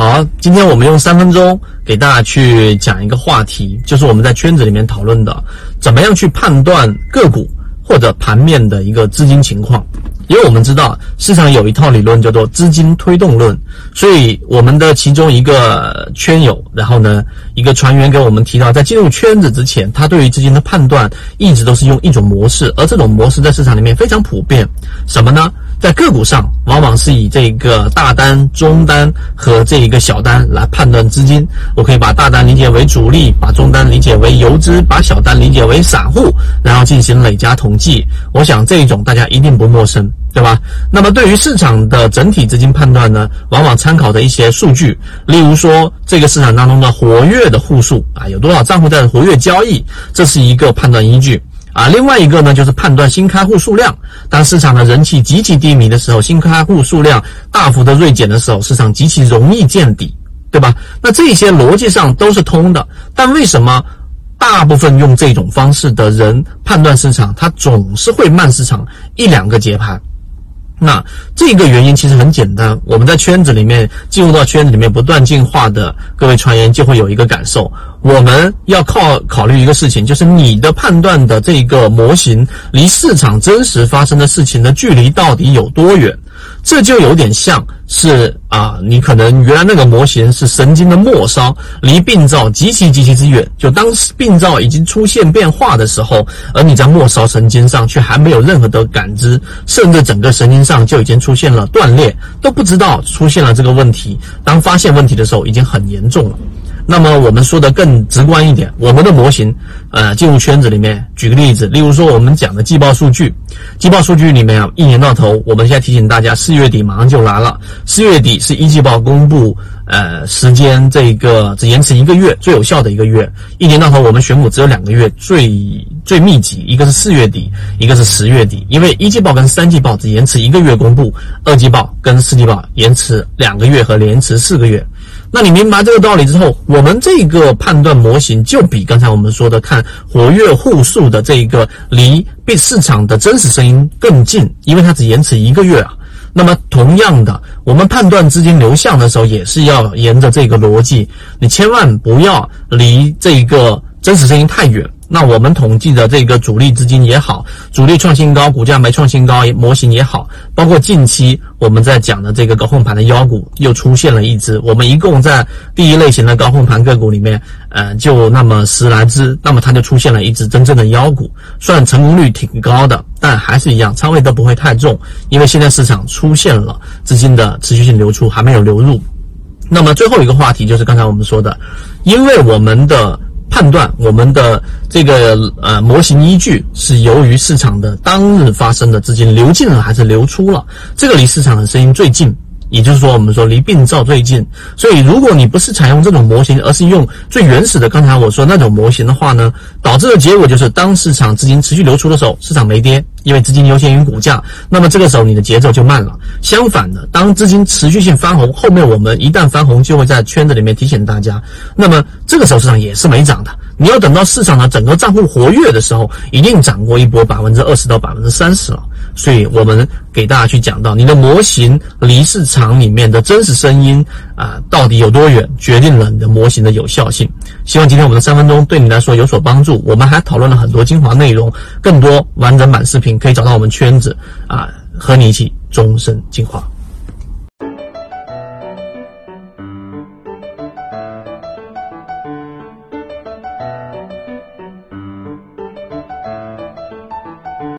好今天我们用三分钟给大家去讲一个话题，就是我们在圈子里面讨论的，怎么样去判断个股或者盘面的一个资金情况。因为我们知道市场有一套理论叫做资金推动论，所以我们的其中一个圈友，然后呢，一个船员给我们提到，在进入圈子之前，他对于资金的判断一直都是用一种模式，而这种模式在市场里面非常普遍。什么呢？在个股上，往往是以这个大单、中单和这一个小单来判断资金。我可以把大单理解为主力，把中单理解为游资，把小单理解为散户，然后进行累加统计。我想这一种大家一定不陌生。对吧？那么对于市场的整体资金判断呢，往往参考的一些数据，例如说这个市场当中的活跃的户数啊，有多少账户在活跃交易，这是一个判断依据啊。另外一个呢，就是判断新开户数量。当市场的人气极其低迷的时候，新开户数量大幅的锐减的时候，市场极其容易见底，对吧？那这些逻辑上都是通的，但为什么大部分用这种方式的人判断市场，他总是会慢市场一两个节拍？那这个原因其实很简单，我们在圈子里面进入到圈子里面不断进化的各位传言就会有一个感受，我们要靠考虑一个事情，就是你的判断的这个模型离市场真实发生的事情的距离到底有多远。这就有点像是啊，你可能原来那个模型是神经的末梢，离病灶极其极其之远。就当病灶已经出现变化的时候，而你在末梢神经上却还没有任何的感知，甚至整个神经上就已经出现了断裂，都不知道出现了这个问题。当发现问题的时候，已经很严重了。那么我们说的更直观一点，我们的模型，呃，进入圈子里面，举个例子，例如说我们讲的季报数据，季报数据里面啊，一年到头，我们现在提醒大家，四月底马上就来了，四月底是一季报公布，呃，时间这个只延迟一个月，最有效的一个月，一年到头我们选股只有两个月，最最密集，一个是四月底，一个是十月底，因为一季报跟三季报只延迟一个月公布，二季报跟四季报延迟两个月和延迟四个月。那你明白这个道理之后，我们这个判断模型就比刚才我们说的看活跃户数的这一个离被市场的真实声音更近，因为它只延迟一个月啊。那么同样的，我们判断资金流向的时候，也是要沿着这个逻辑，你千万不要离这一个真实声音太远。那我们统计的这个主力资金也好，主力创新高，股价没创新高模型也好，包括近期我们在讲的这个高控盘的妖股又出现了一只。我们一共在第一类型的高控盘个股里面，呃，就那么十来只，那么它就出现了一只真正的妖股，算成功率挺高的，但还是一样，仓位都不会太重，因为现在市场出现了资金的持续性流出，还没有流入。那么最后一个话题就是刚才我们说的，因为我们的。判断我们的这个呃模型依据是由于市场的当日发生的资金流进了还是流出了，这个离市场的声音最近。也就是说，我们说离病灶最近，所以如果你不是采用这种模型，而是用最原始的刚才我说那种模型的话呢，导致的结果就是，当市场资金持续流出的时候，市场没跌，因为资金优先于股价，那么这个时候你的节奏就慢了。相反的，当资金持续性翻红，后面我们一旦翻红，就会在圈子里面提醒大家，那么这个时候市场也是没涨的。你要等到市场的整个账户活跃的时候，一定涨过一波百分之二十到百分之三十了。所以我们给大家去讲到，你的模型离市场里面的真实声音啊，到底有多远，决定了你的模型的有效性。希望今天我们的三分钟对你来说有所帮助。我们还讨论了很多精华内容，更多完整版视频可以找到我们圈子啊，和你一起终身进化。